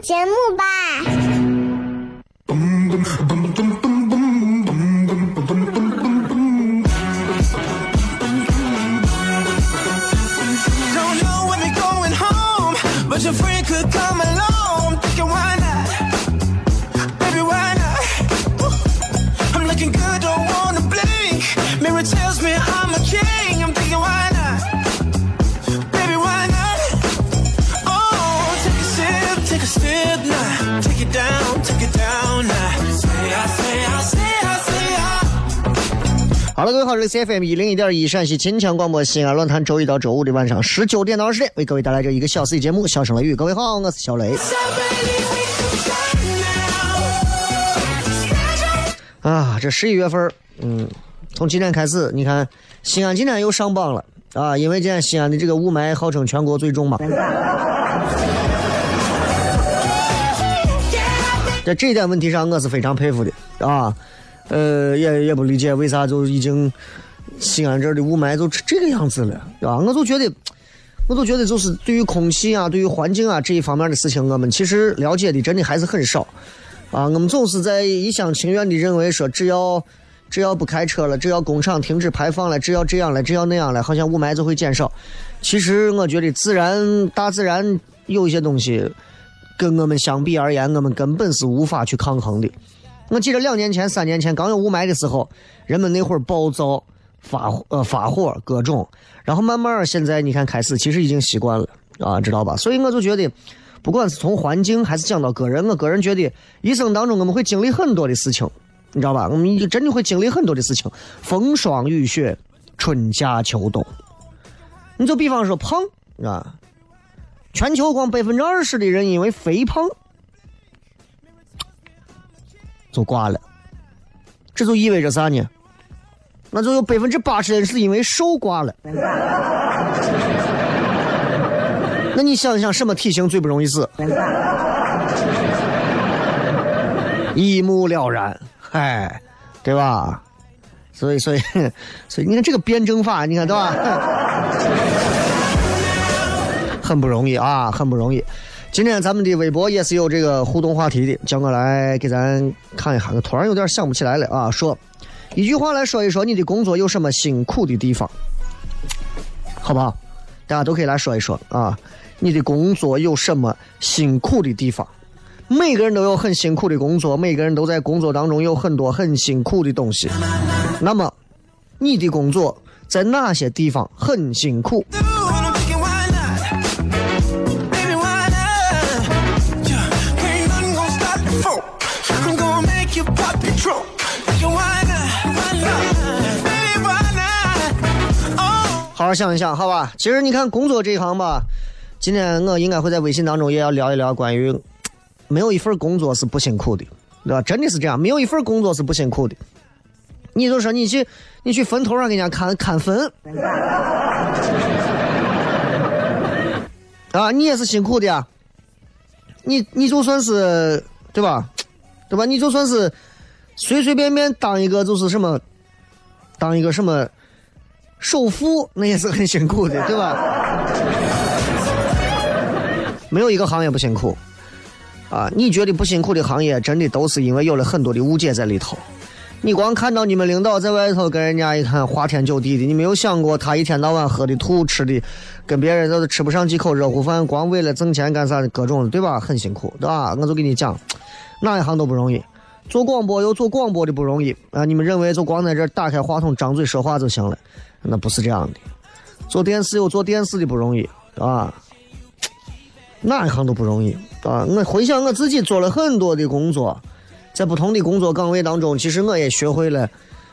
节目吧。各位好，这里是 C F M 一零一点一陕西秦腔广播西安论坛，周一到周五的晚上十九点到二十点，为各位带来这一个小时的节目《笑声雷雨》。各位好，我是小雷。啊，这十一月份，嗯，从今天开始，你看西安今天又上榜了啊，因为今天西安的这个雾霾号称全国最重嘛。在这一点问题上，我是非常佩服的啊。呃，也也不理解为啥就已经西安这儿的雾霾就这个样子了，啊，我就觉得，我就觉得就是对于空气啊，对于环境啊这一方面的事情，我们其实了解的真的还是很少，啊，我们总是在一厢情愿的认为说，只要只要不开车了，只要工厂停止排放了，只要这样了，只要那样了，好像雾霾就会减少。其实我觉得自然大自然有一些东西，跟我们相比而言，我们根本是无法去抗衡的。我记得两年前、三年前刚有雾霾的时候，人们那会儿暴躁、发呃发火各种，然后慢慢现在你看开始，其实已经习惯了啊，知道吧？所以我就觉得，不管是从环境还是讲到个人，我个人觉得一生当中我们会经历很多的事情，你知道吧？我们真的会经历很多的事情，风霜雨雪、春夏秋冬。你就比方说胖啊，全球光百分之二十的人因为肥胖。就挂了，这就意味着啥呢？那就有百分之八十的人是因为瘦挂了。那你想一想，什么体型最不容易死？一目了然，哎，对吧？所以，所以，所以，你看这个辩证法，你看对吧？很不容易啊，很不容易。今天咱们的微博也是有这个互动话题的，叫我来给咱看一下。我突然有点想不起来了啊，说一句话来说一说你的工作有什么辛苦的地方，好不好？大家都可以来说一说啊，你的工作有什么辛苦的地方？每个人都有很辛苦的工作，每个人都在工作当中有很多很辛苦的东西。那么，你的工作在哪些地方很辛苦？好好想一想，好吧。其实你看工作这一行吧，今天我应该会在微信当中也要聊一聊关于没有一份工作是不辛苦的，对吧？真的是这样，没有一份工作是不辛苦的。你就说你去你去坟头上给人家看看坟，啊，你也是辛苦的呀。你你就算是对吧，对吧？你就算是。随随便便当一个就是什么，当一个什么首富那也是很辛苦的，对吧？没有一个行业不辛苦，啊，你觉得不辛苦的行业，真的都是因为有了很多的误解在里头。你光看到你们领导在外头跟人家一看花天酒地的，你没有想过他一天到晚喝的吐吃的，跟别人都是吃不上几口热乎饭，光为了挣钱干啥的各种，对吧？很辛苦，对吧？我就跟你讲，哪一行都不容易，做广播有做广播的不容易啊！你们认为就光在这打开话筒张嘴说话就行了，那不是这样的。做电视有做电视的不容易啊，哪一行都不容易啊！我回想我自己做了很多的工作。在不同的工作岗位当中，其实我也学会了，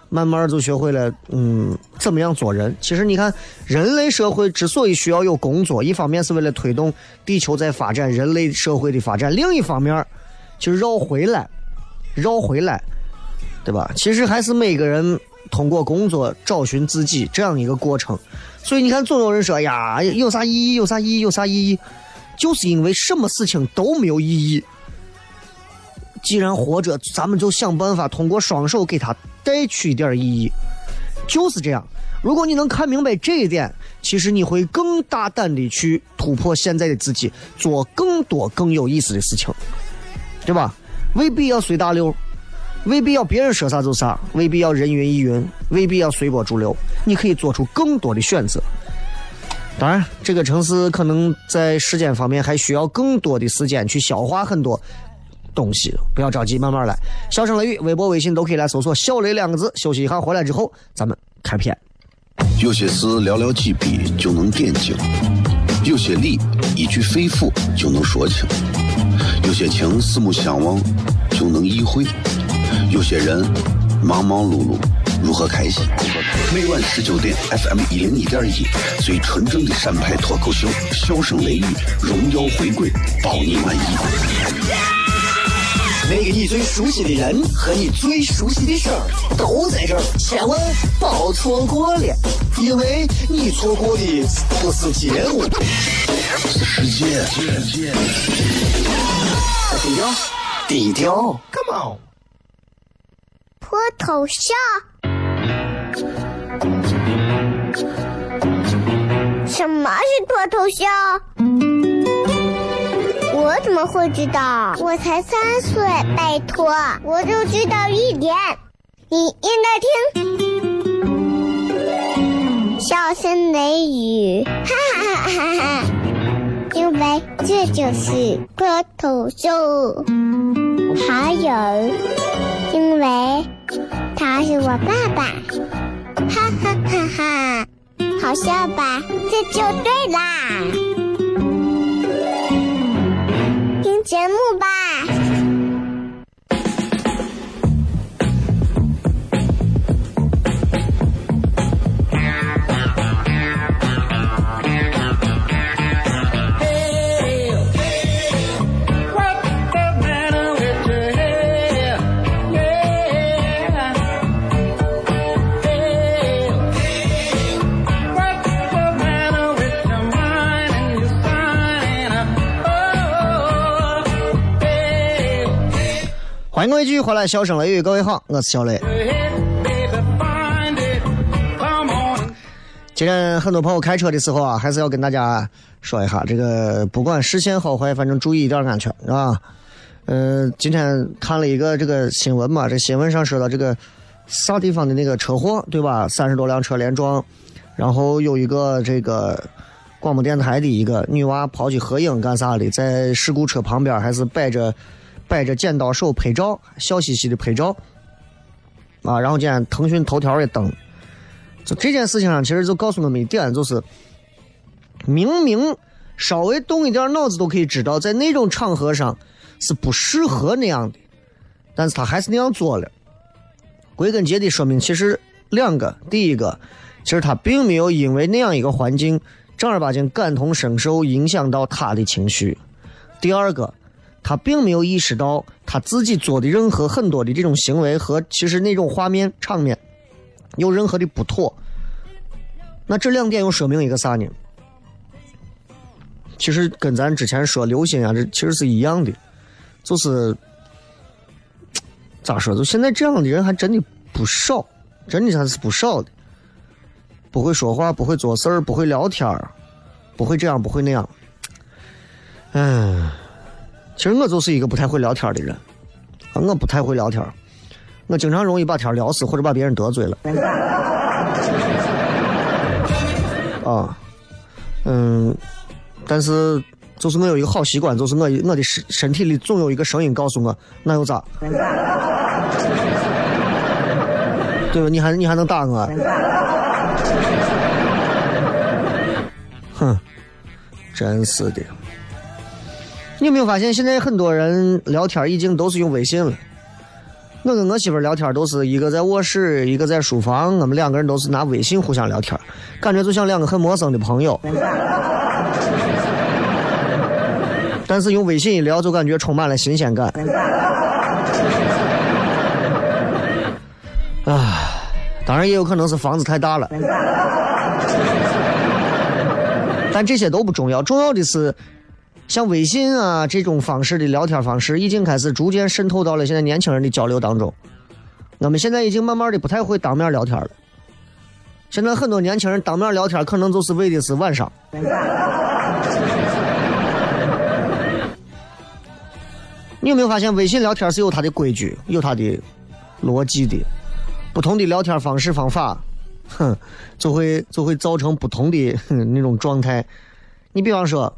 慢慢就学会了，嗯，怎么样做人。其实你看，人类社会之所以需要有工作，一方面是为了推动地球在发展，人类社会的发展；另一方面，就绕回来，绕回来，对吧？其实还是每个人通过工作找寻自己这样一个过程。所以你看，总有人说呀，有啥意义？有啥意义？有啥意义？就是因为什么事情都没有意义。既然活着，咱们就想办法通过双手给他带去一点意义，就是这样。如果你能看明白这一点，其实你会更大胆的去突破现在的自己，做更多更有意思的事情，对吧？未必要随大流，未必要别人说啥就啥，未必要人云亦云，未必要随波逐流。你可以做出更多的选择。当然，这个城市可能在时间方面还需要更多的时间去消化很多。东西不要着急，慢慢来。笑声雷雨，微博、微信都可以来搜索“小雷”两个字。休息一下，回来之后咱们开片。有些事寥寥几笔就能点睛，有些理一句肺腑就能说清，有些情四目相望就能意会，有些人忙忙碌碌如何开心？每晚十九点，FM 一零一点一，最纯正的陕派脱口秀，笑声雷雨，荣耀回归，包你满意。那个你最熟悉的人和你最熟悉的事儿都在这儿，千万别错过了，因为你错过的不是节目，是世界。低调，低调，Come on。脱头像？什么是脱头像？我怎么会知道？我才三岁，拜托，我就知道一点。你应该听，笑声雷雨，哈哈哈哈哈！因为这就是脱头秀。还有，因为他是我爸爸，哈哈哈哈！好笑吧？这就对啦。听节目吧。欢迎各位继续回来，笑声雷雨，各位好，我是小雷。今天很多朋友开车的时候啊，还是要跟大家说一下，这个不管视线好坏，反正注意一点安全，是吧？嗯，今天看了一个这个新闻嘛，这新闻上说到这个啥地方的那个车祸，对吧？三十多辆车连撞，然后有一个这个广播电台的一个女娃跑去合影干啥的，在事故车旁边还是摆着。摆着剪刀手拍照，笑嘻嘻的拍照，啊！然后今天腾讯头条也登，就这件事情上，其实就告诉我们一点，就是明明稍微动一点脑子都可以知道，在那种场合上是不适合那样的，但是他还是那样做了。归根结底说明，其实两个，第一个，其实他并没有因为那样一个环境正儿八经感同身受，影响到他的情绪；第二个。他并没有意识到他自己做的任何很多的这种行为和其实那种画面场面有任何的不妥。那这两点又说明一个啥呢？其实跟咱之前说刘星啊，这其实是一样的，就是咋说？就现在这样的人还真的不少，真的还是不少的。不会说话，不会做事儿，不会聊天儿，不会这样，不会那样。嗯，其实我就是一个不太会聊天的人，啊，我不太会聊天，我经常容易把天聊死或者把别人得罪了。啊，嗯，但是就是我有一个好习惯，就是我我的身身体里总有一个声音告诉我，那又咋？对吧？你还你还能打我？哼，真是的。你有没有发现，现在很多人聊天已经都是用微信了？我跟我媳妇聊天都是一个在卧室，一个在书房，我们两个人都是拿微信互相聊天，感觉就像两个很陌生的朋友。但是用微信一聊，就感觉充满了新鲜感。啊，当然也有可能是房子太大了，但这些都不重要，重要的是。像微信啊这种方式的聊天方式，已经开始逐渐渗透到了现在年轻人的交流当中。我们现在已经慢慢的不太会当面聊天了。现在很多年轻人当面聊天，可能就是为的是晚上。你有没有发现，微信聊天是有它的规矩、有它的逻辑的？不同的聊天方式方法，哼，就会就会造成不同的那种状态。你比方说。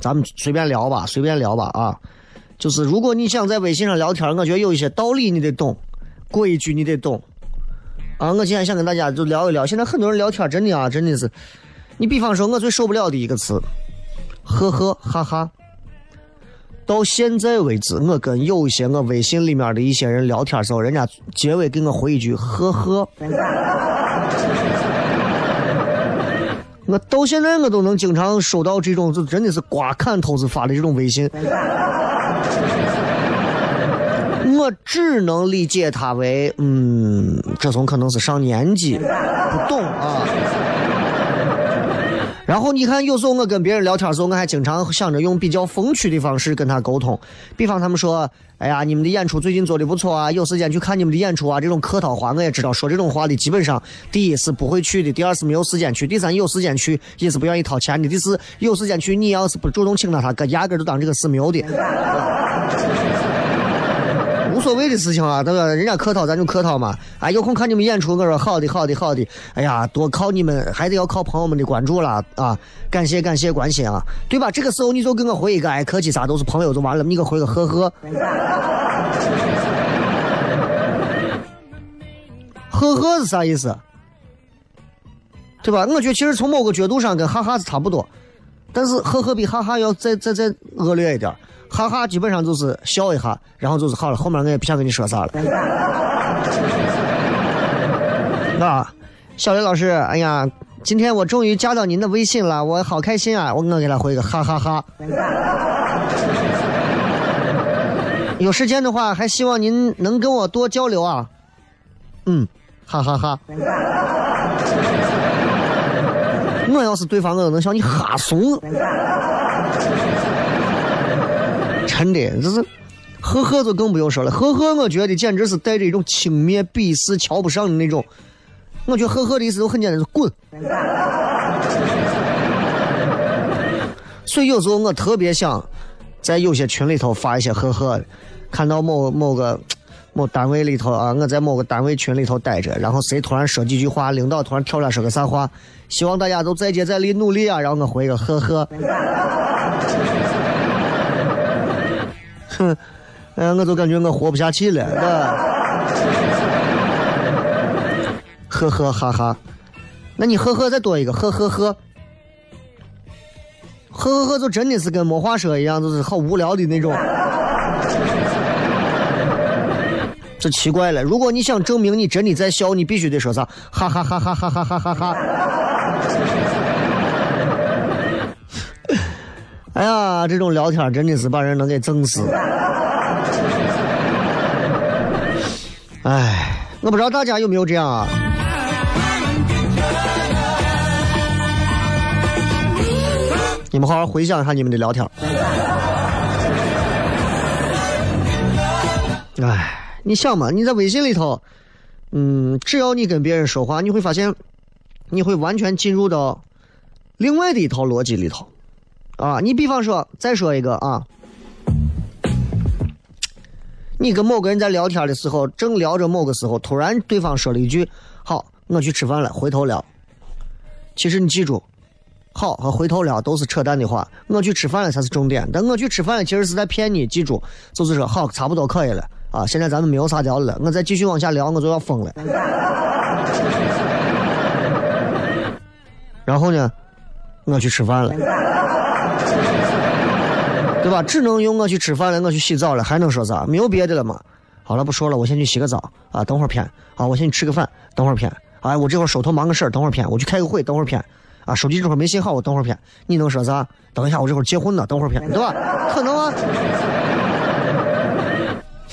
咱们随便聊吧，随便聊吧啊！就是如果你想在微信上聊天，我觉得有一些道理你得懂，规矩你得懂啊！我今天想跟大家就聊一聊，现在很多人聊天真的啊，真的是，你比方说，我最受不了的一个词，呵呵哈哈。到现在为止，我跟有一些我微信里面的一些人聊天时候，人家结尾给我回一句呵呵。我到现在我都能经常收到这种，就真的是瓜砍头子发的这种微信，我只能理解他为，嗯，这种可能是上年纪，不懂啊。然后你看，有时候我跟别人聊天的时候，我还经常想着用比较风趣的方式跟他沟通。比方他们说：“哎呀，你们的演出最近做的不错啊，有时间去看你们的演出啊。”这种客套话，我也知道，说这种话的基本上，第一是不会去的，第二是没有时间去，第三有时间去也是不愿意掏钱的，第四有时间去，你要是不主动请他，他压根就当这个是没有的。所谓的事情啊，对吧？人家客套，咱就客套嘛。啊，有空看你们演出，我说好的，好的，好的。哎呀，多靠你们，还得要靠朋友们的关注了啊！感谢，感谢关心啊，对吧？这个时候你就给我回一个，哎，客气啥，都是朋友就完了。你给我回个呵呵，呵呵是啥意思？对吧？我觉得其实从某个角度上跟哈哈是差不多，但是呵呵比哈哈要再再再恶劣一点。哈哈，基本上就是笑一下，然后就是好了。后面我也不想跟你说啥了。啊，小雷老师，哎呀，今天我终于加到您的微信了，我好开心啊！我我给他回个哈哈哈。有时间的话，还希望您能跟我多交流啊。嗯，哈哈哈。我要是对方，我都能笑你哈怂。真的，就是呵呵，就更不用说了。呵呵，我觉得简直是带着一种轻蔑、鄙视、瞧不上的那种。我觉得呵呵的意思就很简单，是滚。所以有时候我特别想在有些群里头发一些呵呵。看到某某个某单位里头啊，我在某个单位群里头待着，然后谁突然说几句话，领导突然跳出来说个啥话，希望大家都再接再厉，努力啊！然后我回个呵呵。哼，哎，我就感觉我活不下去了，呵呵哈哈，那你呵呵再多一个，呵呵呵，呵呵呵，就真的是跟没话说一样，就是好无聊的那种。这奇怪了，如果你想证明你真的在笑，你必须得说啥，哈哈哈哈哈哈哈哈哈。哎呀，这种聊天真的是把人能给整死。哎，我不知道大家有没有这样啊？你们好好回想一下你们的聊天。哎，你想嘛，你在微信里头，嗯，只要你跟别人说话，你会发现，你会完全进入到另外的一套逻辑里头啊。你比方说，再说一个啊，你跟某个人在聊天的时候，正聊着某个时候，突然对方说了一句：“好，我去吃饭了，回头聊。”其实你记住，“好”和“回头聊”都是扯淡的话，我去吃饭了才是重点。但我去吃饭了，其实是在骗你。记住，就是说好，差不多可以了啊。现在咱们没有啥聊了，我再继续往下聊，我就要疯了。然后呢，我去吃饭了。对吧？只能用我去吃饭了，我去洗澡了，还能说啥？没有别的了嘛。好了，不说了，我先去洗个澡啊，等会儿片。啊，我先去吃个饭，等会儿片。哎，我这会儿手头忙个事儿，等会儿片。我去开个会，等会儿片。啊，手机这会儿没信号，我等会儿片。你能说啥？等一下，我这会儿结婚呢，等会儿片，对吧？可能啊。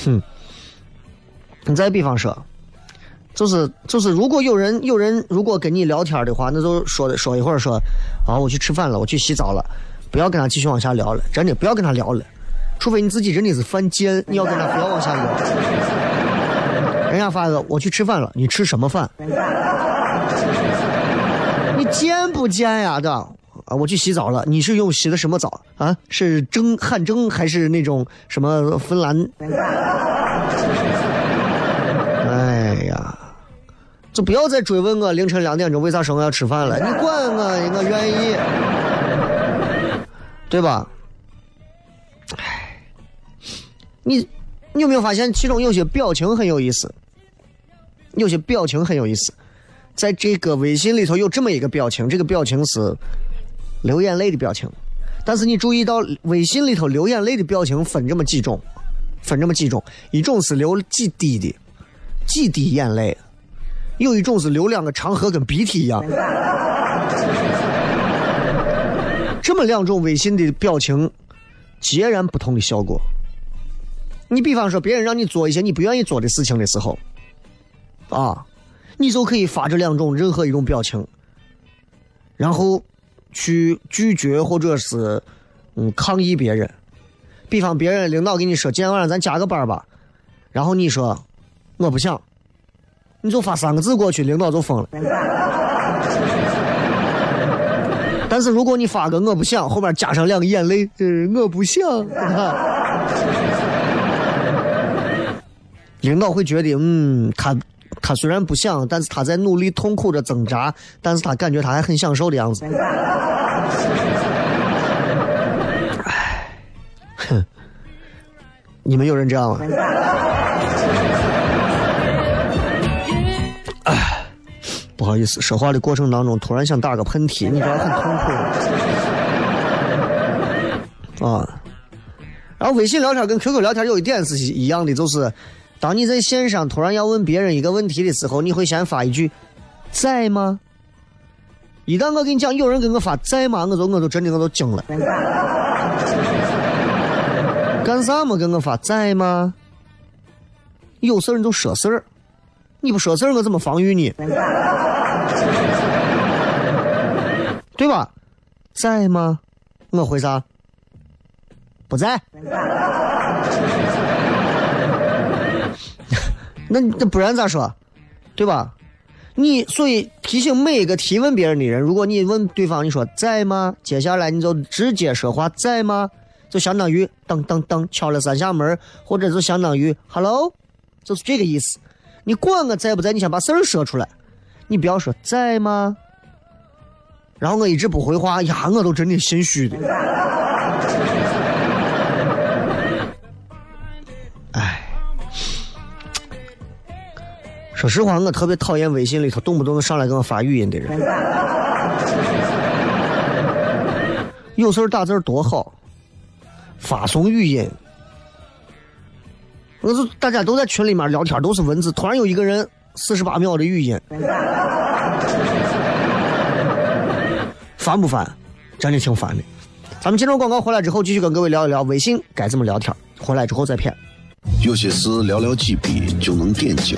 哼。你再比方说，就是就是，如果有人有人如果跟你聊天的话，那就说说一会儿说，啊，我去吃饭了，我去洗澡了。不要跟他继续往下聊了，真的不要跟他聊了，除非你自己真的是犯贱，你要跟他不要往下聊。人家发个我去吃饭了，你吃什么饭？你贱不贱呀？的啊，我去洗澡了，你是用洗的什么澡啊？是蒸汗蒸还是那种什么芬兰？哎呀，就不要再追问我凌晨两点钟为啥说我要吃饭了，你管我，我愿意。对吧？唉，你你有没有发现其中有些表情很有意思？有些表情很有意思，在这个微信里头有这么一个表情，这个表情是流眼泪的表情。但是你注意到微信里头流眼泪的表情分这么几种，分这么几种，一种是流几滴的，几滴眼泪；有一种是流两个长河，跟鼻涕一样。这么两种微信的表情，截然不同的效果。你比方说，别人让你做一些你不愿意做的事情的时候，啊，你就可以发这两种任何一种表情，然后去拒绝或者是嗯抗议别人。比方别人领导跟你说今天晚上咱加个班吧，然后你说我不想，你就发三个字过去，领导就疯了。但是如果你发个我不想，后面加上两个眼泪，是我不想，领导会觉得，嗯，他他虽然不想，但是他在努力痛苦的挣扎，但是他感觉他还很享受的样子。唉，哼，你们有人这样吗？不好意思，说话的过程当中突然想打个喷嚏，你知道很痛苦。啊，然后微信聊天跟 QQ 聊天有一点是一样的，就是当你在线上突然要问别人一个问题的时候，你会先发一句“在吗？”一旦我跟你讲有人给我发“在吗”，我就我就真的我都惊了。干啥嘛？给我发“在吗？”有事儿你就说事儿。你不说事儿，我怎么防御你？对吧？在吗？我回啥？不在。那那不然咋说？对吧？你所以提醒每一个提问别人的人，如果你问对方，你说在吗？接下来你就直接说话，在吗？就相当于噔噔噔敲了三下门，或者就相当于 hello，就是这个意思。你管我在不在？你先把事儿说出来。你不要说在吗？然后我一直不回话，呀，我都真的心虚的。说实话，我特别讨厌微信里头动不动上来给我发语音的人。有时候打字多好，发送语音。我就大家都在群里面聊天，都是文字，突然有一个人四十八秒的语音，烦不烦？真的挺烦的。咱们进入广告回来之后，继续跟各位聊一聊微信该怎么聊天。回来之后再骗。有些事寥寥几笔就能点睛，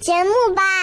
节目吧。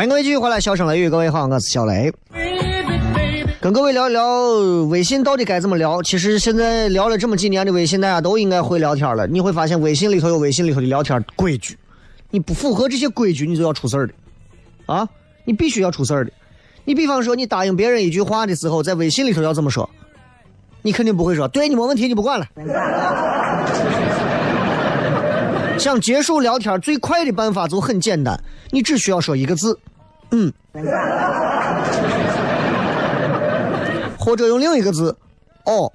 欢迎各位继续回来，笑声雷雨，各位好，我是小雷，跟各位聊一聊微信到底该怎么聊。其实现在聊了这么几年的微信，大家都应该会聊天了。你会发现微信里头有微信里头的聊天规矩，你不符合这些规矩，你就要出事儿的啊！你必须要出事儿的。你比方说，你答应别人一句话的时候，在微信里头要怎么说？你肯定不会说，对你没问题，你不管了。想结束聊天最快的办法就很简单，你只需要说一个字。嗯，或者用另一个字，哦。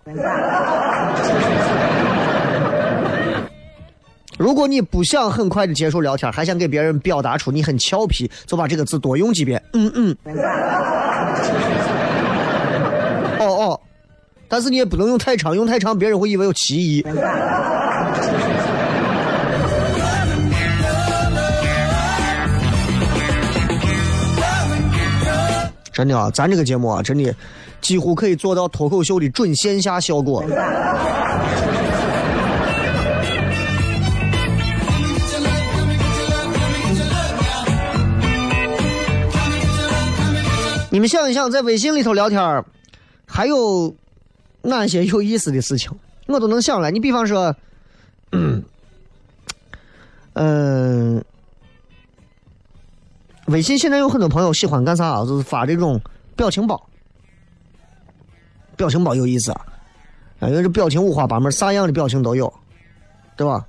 如果你不想很快的结束聊天，还想给别人表达出你很俏皮，就把这个字多用几遍。嗯嗯。哦哦，但是你也不能用太长，用太长别人会以为有歧义。真的啊，咱这个节目啊，真的几乎可以做到脱口秀的准线下效果。你们想一想，在微信里头聊天还有哪些有意思的事情？我都能想来。你比方说，嗯。微信现在有很多朋友喜欢干啥？啊就是发这种表情包。表情包有意思啊，因为这表情五花八门，啥样的表情都有，对吧？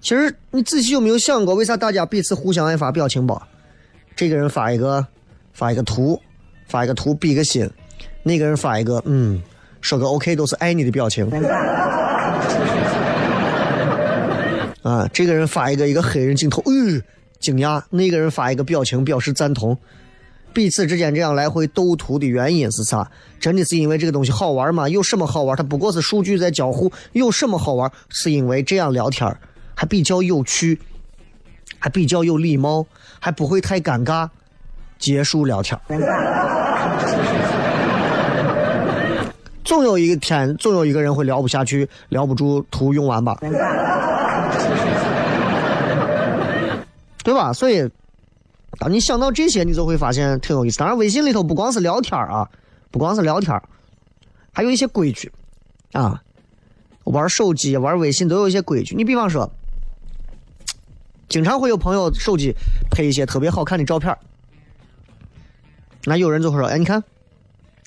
其实你仔细有没有想过，为啥大家彼此互相爱发表情包？这个人发一个发一个图，发一个图比个心；那个人发一个嗯，说个 OK 都是爱你的表情。啊，这个人发一个一个黑人镜头，嗯。惊讶，那个人发一个表情表示赞同，彼此之间这样来回斗图的原因是啥？真的是因为这个东西好玩吗？有什么好玩？它不过是数据在交互，有什么好玩？是因为这样聊天还比较有趣，还比较有礼貌，还不会太尴尬。结束聊天，总有一天，总有一个人会聊不下去，聊不住，图用完吧。对吧？所以，当你想到这些，你就会发现挺有意思。当然，微信里头不光是聊天啊，不光是聊天还有一些规矩啊。玩手机、玩微信都有一些规矩。你比方说，经常会有朋友手机拍一些特别好看的照片那有人就会说：“哎，你看，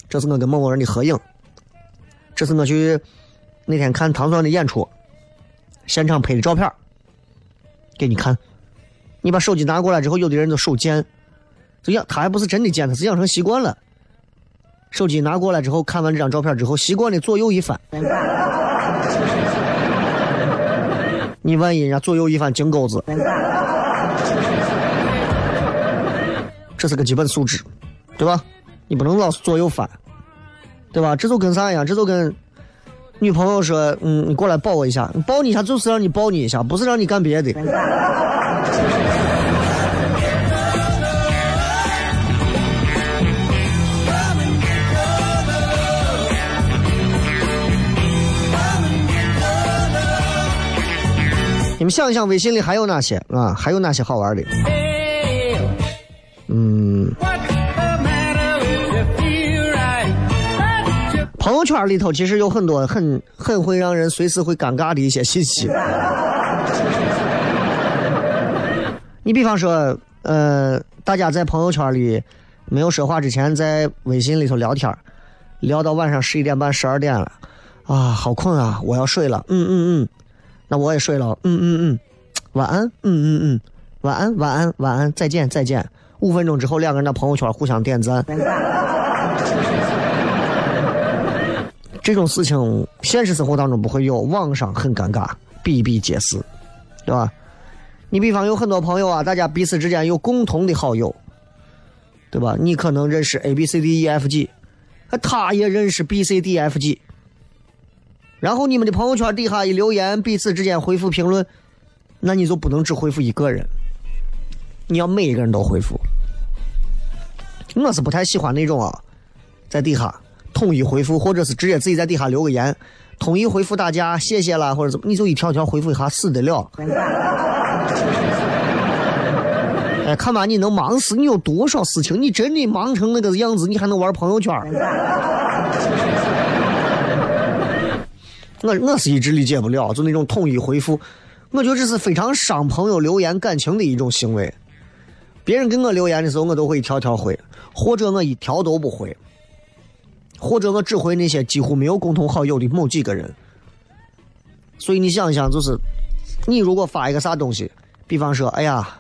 这是我跟某某人的合影，这是我去那天看唐钻的演出，现场拍的照片给你看。”你把手机拿过来之后，有的人就手贱，就养他还不是真的贱，他是养成习惯了。手机拿过来之后，看完这张照片之后，习惯的左右一翻，你万一人家左右一翻金钩子，这是个基本素质，对吧？你不能老是左右翻，对吧？这就跟啥一样？这就跟女朋友说：“嗯，你过来抱我一下，抱你一下就是让你抱你一下，不是让你干别的。”你们想一想，微信里还有哪些啊？还有哪些好玩的？嗯，朋友圈里头其实有很多很很会让人随时会尴尬的一些信息。你比方说，呃，大家在朋友圈里没有说话之前，在微信里头聊天，聊到晚上十一点半、十二点了，啊，好困啊，我要睡了。嗯嗯嗯。那我也睡了，嗯嗯嗯，晚安，嗯嗯嗯，晚安晚安晚安，再见再见。五分钟之后，两个人的朋友圈互相点赞。这种事情现实生活当中不会有，网上很尴尬，比比皆是，对吧？你比方有很多朋友啊，大家彼此之间有共同的好友，对吧？你可能认识 A B C D E F G，他也认识 B C D F G。然后你们的朋友圈底下一留言，彼此之间回复评论，那你就不能只回复一个人，你要每一个人都回复。我是不太喜欢那种啊，在底下统一回复，或者是直接自己在底下留个言，统一回复大家谢谢啦或者怎么，你就一条条回复一下死得了。哎，看吧，你能忙死，你有多少事情？你真的忙成那个样子，你还能玩朋友圈？我我是一直理解不了，就那种统一回复，我觉得这是非常伤朋友留言感情的一种行为。别人给我留言的时候，我都会一条条回，或者我一条都不回，或者我只回那些几乎没有共同好友的某几个人。所以你想一想，就是你如果发一个啥东西，比方说，哎呀，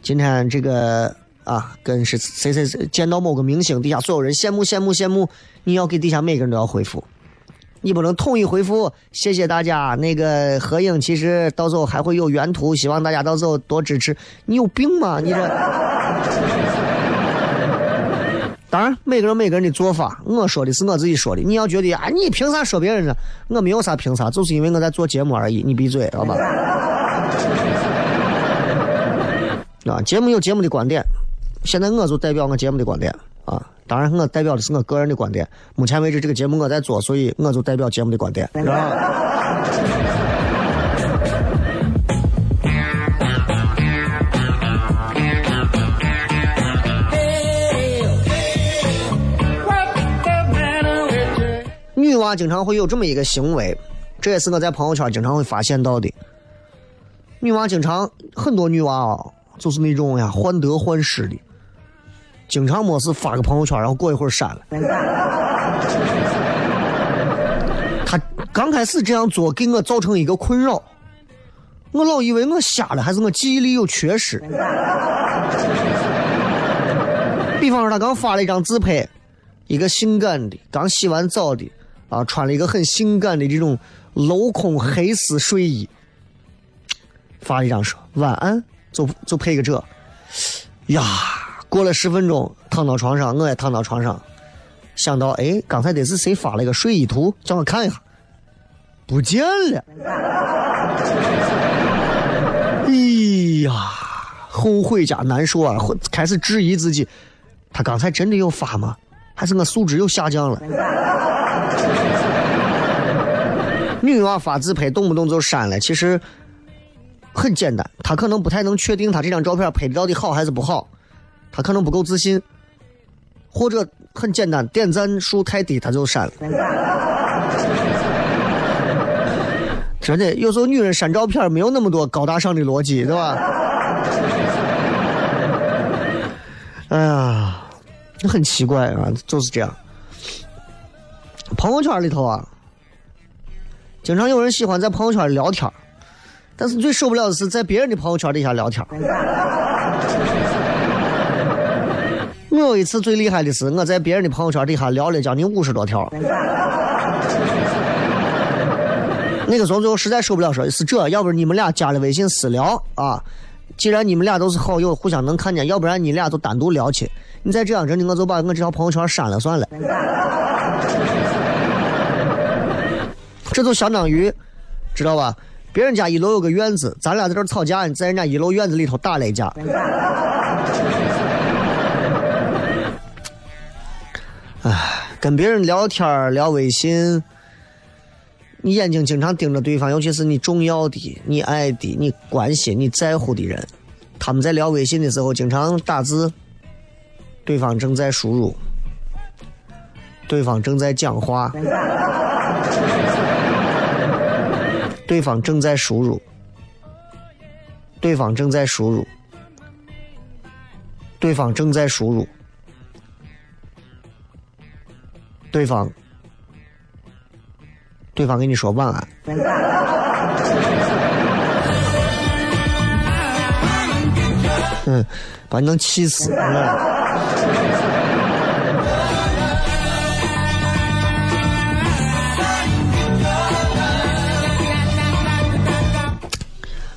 今天这个啊，跟谁谁谁见到某个明星，底下所有人羡慕羡慕羡慕，你要给底下每个人都要回复。你不能统一回复，谢谢大家。那个合影其实到时候还会有原图，希望大家到时候多支持。你有病吗？你这。当然，每个人每个人的做法，我说的是我自己说的。你要觉得啊，你凭啥说别人呢？我没有啥凭啥，就是因为我在做节目而已。你闭嘴，好吧？啊，节目有节目的观点，现在我就代表我节目的观点啊。当然，我代表的是我个人的观点。目前为止，这个节目我在做，所以我就代表节目的观点。女娃经常会有这么一个行为，这也是我在朋友圈经常会发现到的。女娃经常很多女娃啊，就是那种呀患得患失的。经常没事发个朋友圈，然后过一会儿删了。他刚开始这样做给我造成一个困扰，我老以为我瞎了，还是我记忆力有缺失。比方说，他刚发了一张自拍，一个性感的，刚洗完澡的，啊，穿了一个很性感的这种镂空黑丝睡衣，发了一张说晚安，就就配个这，呀。过了十分钟，躺到床上，我也躺到床上，想到，哎，刚才得是谁发了一个睡衣图，叫我看一下，不见了。哎呀，后悔加难受啊！开始质疑自己，他刚才真的有发吗？还是我素质又下降了？女娃发自拍，动不动就删了，其实很简单，她可能不太能确定她这张照片拍的到底好还是不好。他可能不够自信，或者很简单，点赞数太低，他就删了。真的，有时候女人删照片没有那么多高大上的逻辑，对吧？哎呀，很奇怪啊，就是这样。朋友圈里头啊，经常有人喜欢在朋友圈聊天，但是最受不了的是在别人的朋友圈底下聊天。我有一次最厉害的是，我在别人的朋友圈底下聊了将近五十多条。那个时候最后实在受不了，说是这，要不然你们俩加了微信私聊啊。既然你们俩都是好友，互相能看见，要不然你俩就单独聊去。你再这样，真的我就把我这条朋友圈删了算了。这就相当于，知道吧？别人家一楼有个院子，咱俩在这吵架，你在人家一楼院子里头打了一架。哎，跟别人聊天聊微信，你眼睛经常盯着对方，尤其是你重要的、你爱的、你关心、你在乎的人，他们在聊微信的时候经常打字，对方正在输入，对方正在讲话。对方正在输入，对方正在输入，对方正在输入，对方，对方跟你说晚安。嗯，把你能气死。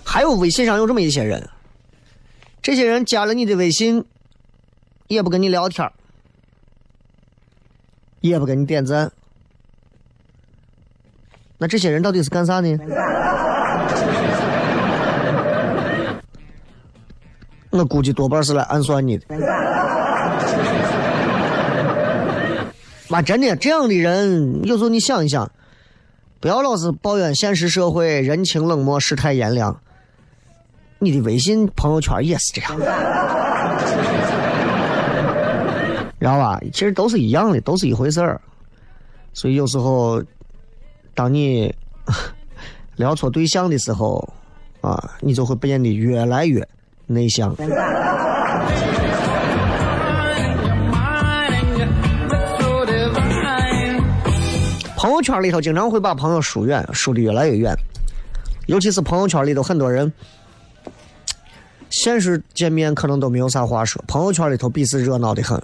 还有微信上有这么一些人，这些人加了你的微信，也不跟你聊天也不给你点赞，那这些人到底是干啥呢？我估计多半是来暗算你的。妈，真的这样的人，有时候你想一想，不要老是抱怨现实社会人情冷漠、世态炎凉。你的微信朋友圈也是这样，知道吧？其实都是一样的，都是一回事儿。所以有时候，当你 聊错对象的时候，啊，你就会变得越来越内向。朋友圈里头经常会把朋友疏远，疏的越来越远，尤其是朋友圈里头很多人。现实见面可能都没有啥话说，朋友圈里头彼此热闹的很，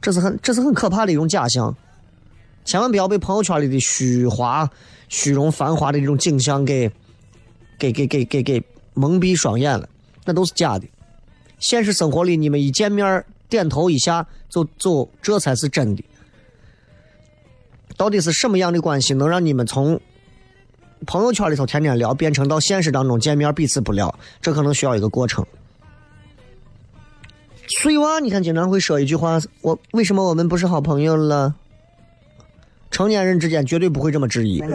这是很这是很可怕的一种假象，千万不要被朋友圈里的虚华、虚荣、繁华的这种景象给给给给给给蒙蔽双眼了，那都是假的。现实生活里，你们一见面点头一下就走，这才是真的。到底是什么样的关系能让你们从？朋友圈里头天天聊，变成到现实当中见面彼此不聊，这可能需要一个过程。碎娃，你看经常会说一句话：“我为什么我们不是好朋友了？”成年人之间绝对不会这么质疑。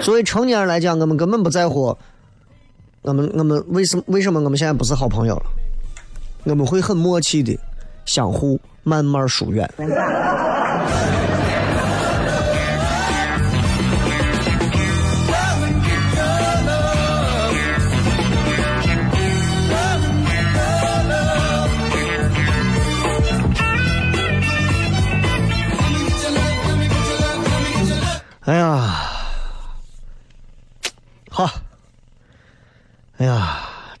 作为成年人来讲，我们根本不在乎，我们我们为什么为什么我们现在不是好朋友了？我们会很默契的相互慢慢疏远。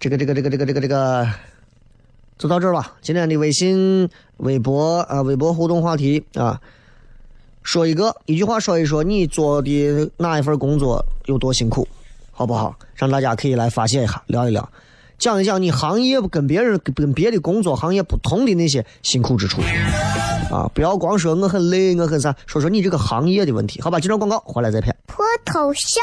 这个这个这个这个这个这个，就到这儿吧。今天的微信、微博啊，微博互动话题啊，说一个一句话，说一说你做的哪一份工作有多辛苦，好不好？让大家可以来发泄一下，聊一聊，讲一讲你行业跟别人跟别的工作行业不同的那些辛苦之处。啊！不要光说我很累，我很啥，说说你这个行业的问题，好吧？接着广告，回来再骗。脱头像？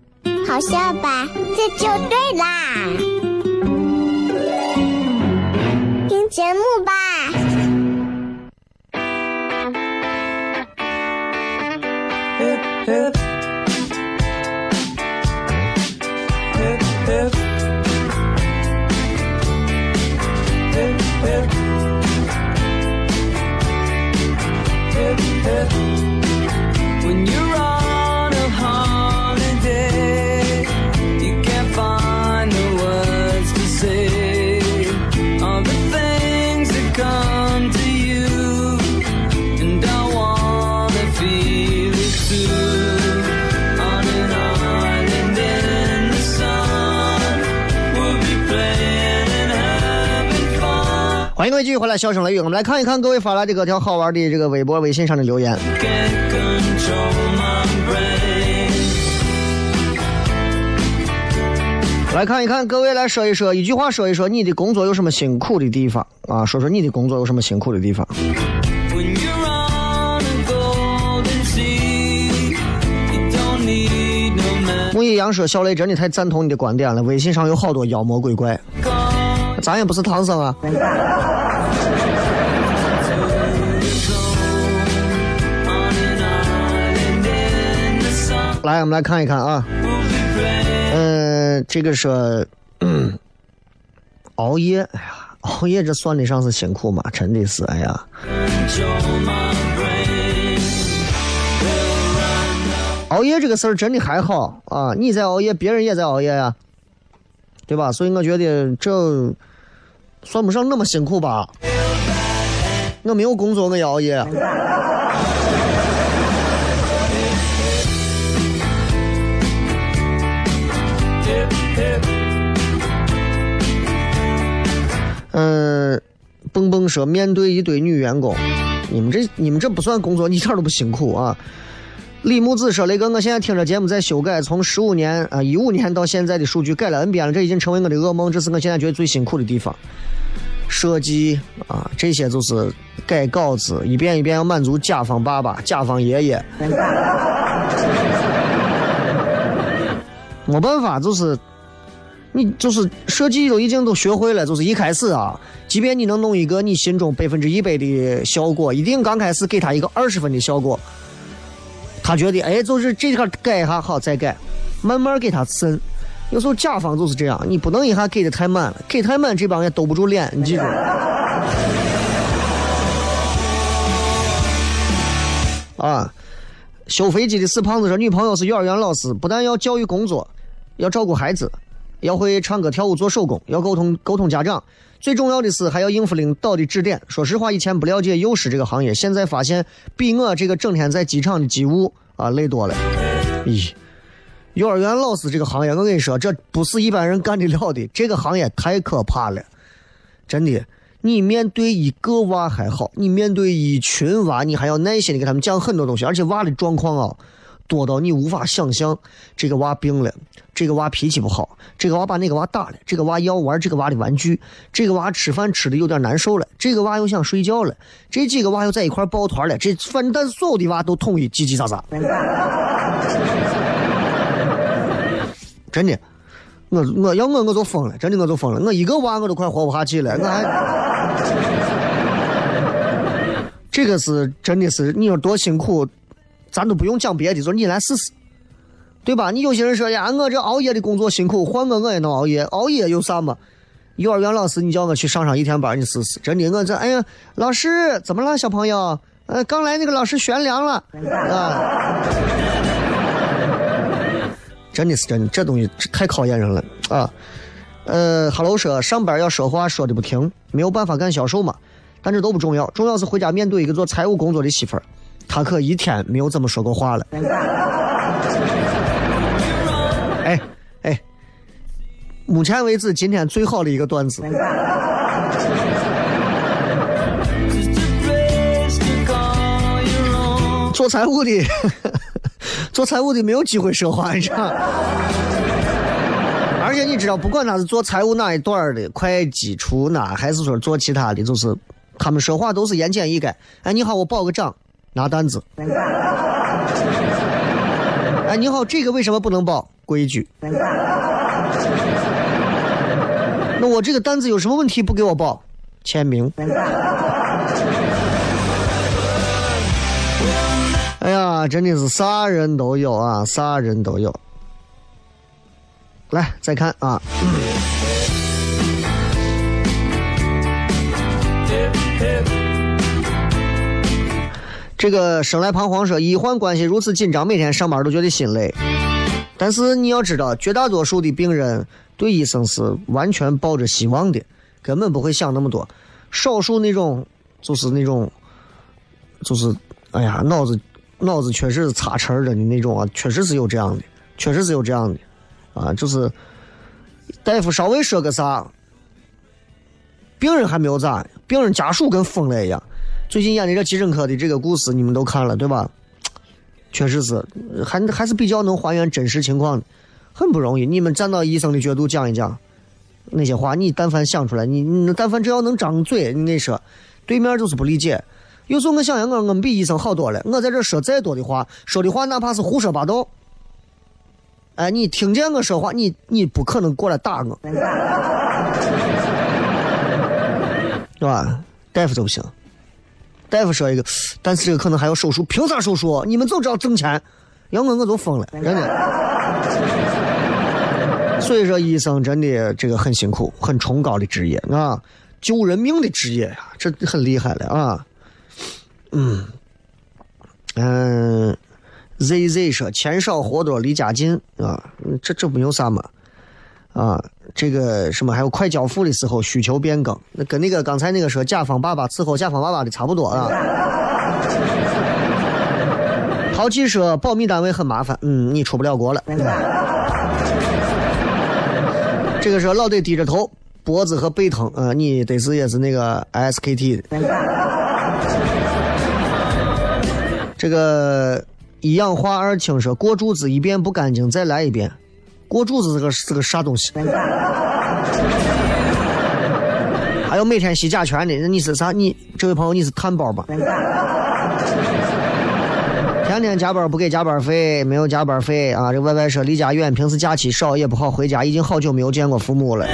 好笑吧？这就对啦，听节目吧。欢迎各位继续回来，笑声雷雨，我们来看一看各位发来的各条好玩的这个微博、微信上的留言。来看一看，各位来说一说，一句话说一说你的工作有什么辛苦的地方啊？说说你的工作有什么辛苦的地方.木易阳说：“小雷真的太赞同你的观点了，微信上有好多妖魔鬼怪，咱也不是唐僧啊。”来，我们来看一看啊，嗯、这个说、嗯熬夜，哎呀，熬夜这算得上是辛苦吗？真的是，哎呀，熬夜这个事儿真的还好啊，你在熬夜，别人也在熬夜呀、对吧？所以我觉得这算不上那么辛苦吧。我没有工作，我熬夜。嗯，蹦蹦说面对一堆女员工，你们这你们这不算工作，一点都不辛苦啊。李木子说：“雷哥，我现在听着节目在修改，从十五年啊一五年到现在的数据改了 N 遍了，这已经成为我的噩梦，这是我现在觉得最辛苦的地方。设计啊，这些就是改稿子，一遍一遍要满足甲方爸爸、甲方爷爷。没办法，就是你就是设计都已经都学会了，就是一开始啊，即便你能弄一个你心中百分之一百的效果，一定刚开始给他一个二十分的效果。他觉得哎，就是这块改一下好再改，慢慢给他渗。有时候甲方就是这样，你不能一下给的太满了，给太满这帮人兜不住脸，你记住。啊，修飞机的死胖子说，女朋友是幼儿园老师，不但要教育工作，要照顾孩子，要会唱歌跳舞做手工，要沟通沟通家长，最重要的是还要应付领导的指点。说实话，以前不了解幼师这个行业，现在发现比我这个整天在机场的机务啊累多了。咦，幼儿园老师这个行业，我跟你说，这不是一般人干得了的，这个行业太可怕了，真的。你面对一个娃还好，你面对一群娃，你还要耐心的给他们讲很多东西，而且娃的状况啊，多到你无法想象。这个娃病了，这个娃脾气不好，这个娃把那个娃打了，这个娃要玩这个娃的玩具，这个娃吃饭吃的有点难受了，这个娃又想睡觉了，这几个娃又在一块抱团了，这反正但所有的娃都统一叽叽喳喳。真的，我我要我我就疯了，真的我就疯了，我一个娃我都快活不下去了，我还。这个是真的是，你说多辛苦，咱都不用讲别的，就是你来试试，对吧？你有些人说呀，我这熬夜的工作辛苦，换我我也能熬夜，熬夜有啥嘛？幼儿园老师，你叫我去上上一天班，你试试，真的，我这哎呀，老师怎么了，小朋友？呃，刚来那个老师悬梁了啊！真的是真的，这东西太考验人了啊！呃哈喽说上班要说话说的不停，没有办法干销售嘛。但这都不重要，重要是回家面对一个做财务工作的媳妇儿，他可一天没有怎么说过话了。哎哎，目前为止今天最好的一个段子，做财务的，做财务的没有机会说话，你知道。而且你知道，不管他是做财务哪一段儿的，会计、出纳，还是说做其他的，就是他们说话都是言简意赅。哎，你好，我报个账，拿单子。哎，你好，这个为什么不能报？规矩。那我这个单子有什么问题不给我报？签名。哎呀，真的是啥人都有啊，啥人都有。来，再看啊，这个生来彷徨说，医患关系如此紧张，每天上班都觉得心累。但是你要知道，绝大多数的病人对医生是完全抱着希望的，根本不会想那么多。少数那种就是那种，就是哎呀，脑子脑子确实是擦茬儿的那种啊，确实是有这样的，确实是有这样的啊，就是大夫稍微说个啥，病人还没有咋，病人家属跟疯了一样。最近演的这急诊科的这个故事，你们都看了对吧？确实是，还还是比较能还原真实情况的，很不容易。你们站到医生的角度讲一讲那些话，你但凡想出来，你你但凡只要能张嘴，你跟你说，对面就是不理解。有时候我想想，我我们比医生好多了。我在这说再多的话，说的话哪怕是胡说八道，哎，你听见我说话，你你不可能过来打我，对吧？大夫就不行。大夫说一个，但是这个可能还要手术，凭啥手术？你们就知道挣钱，要我我就疯了，真的。所以说，医生真的这个很辛苦，很崇高的职业啊，救人命的职业呀，这很厉害了啊。嗯嗯，Z Z 说钱少活多离家近啊，这这没有啥嘛啊。这个什么还有快交付的时候需求变更，那跟那个刚才那个说甲方爸爸伺候甲方爸爸的差不多啊。淘气说保密单位很麻烦，嗯，你出不了国了。这个说老得低着头，脖子和背疼，呃，你得是也是那个 SKT 的。这个一氧化二氢说过柱子一遍不干净，再来一遍。过柱子是个是个啥东西？还有每天洗甲醛的，那你是啥？你这位朋友你是碳包吧？天天加班不给加班费，没有加班费啊！这歪歪说离家远，平时假期少也不好回家，已经好久没有见过父母了。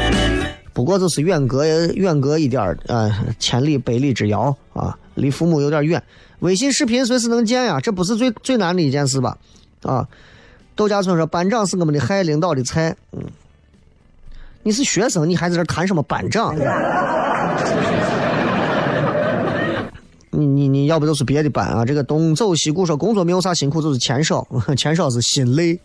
不过就是远隔远隔一点，呃，千里百里之遥啊，离父母有点远。微信视频随时能见呀，这不是最最难的一件事吧？啊。豆家村说：“班长是我们的害领导的菜。”嗯，你是学生，你还在这谈什么班长？你你你要不就是别的班啊？这个东走西顾说工作没有啥辛苦，就是钱少，钱少是心累。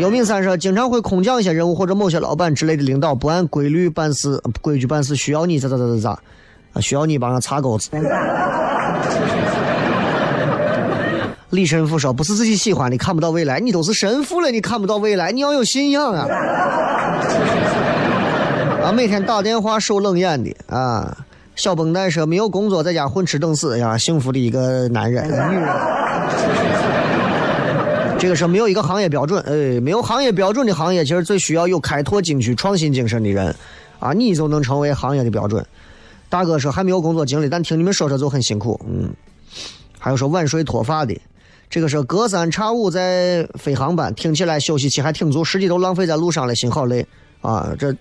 尤敏 三说：“经常会空降一些任务，或者某些老板之类的领导不按规律办事、规矩办事，需要你咋咋咋咋咋，啊，需要你帮他擦钩子。”李神父说：“不是自己喜欢的，看不到未来。你都是神父了，你看不到未来，你要有信仰啊！” 啊，每天打电话受冷眼的啊。小绷带说：“没有工作，在家混吃等死呀，幸福的一个男人。”这个是没有一个行业标准，哎，没有行业标准的行业，其实最需要有开拓进取创新精神的人啊，你就能成为行业的标准。大哥说还没有工作经历，但听你们说说就很辛苦，嗯。还有说晚睡脱发的。这个是隔三差五在飞航班，听起来休息期还挺足，实际都浪费在路上了，心好累啊！这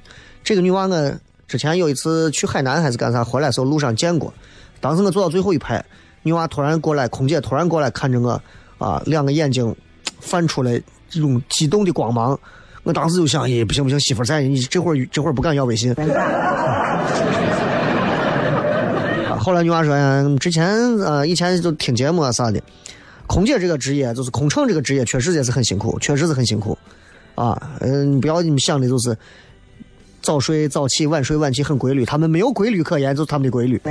这个女娃我之前有一次去海南还是干啥，回来时候路上见过，当时我坐到最后一排，女娃突然过来，空姐突然过来看着我，啊，两个眼睛泛出来这种激动的光芒，我当时就想，哎，不行不行，媳妇在，你这会儿这会儿不敢要微信。后来女娃说，之前呃以前就听节目啊啥的。空姐这个职业，就是空乘这个职业，确实也是很辛苦，确实是很辛苦，啊，嗯，不要你们想的就是早睡早起，晚睡晚起很规律，他们没有规律可言，就是他们的规律。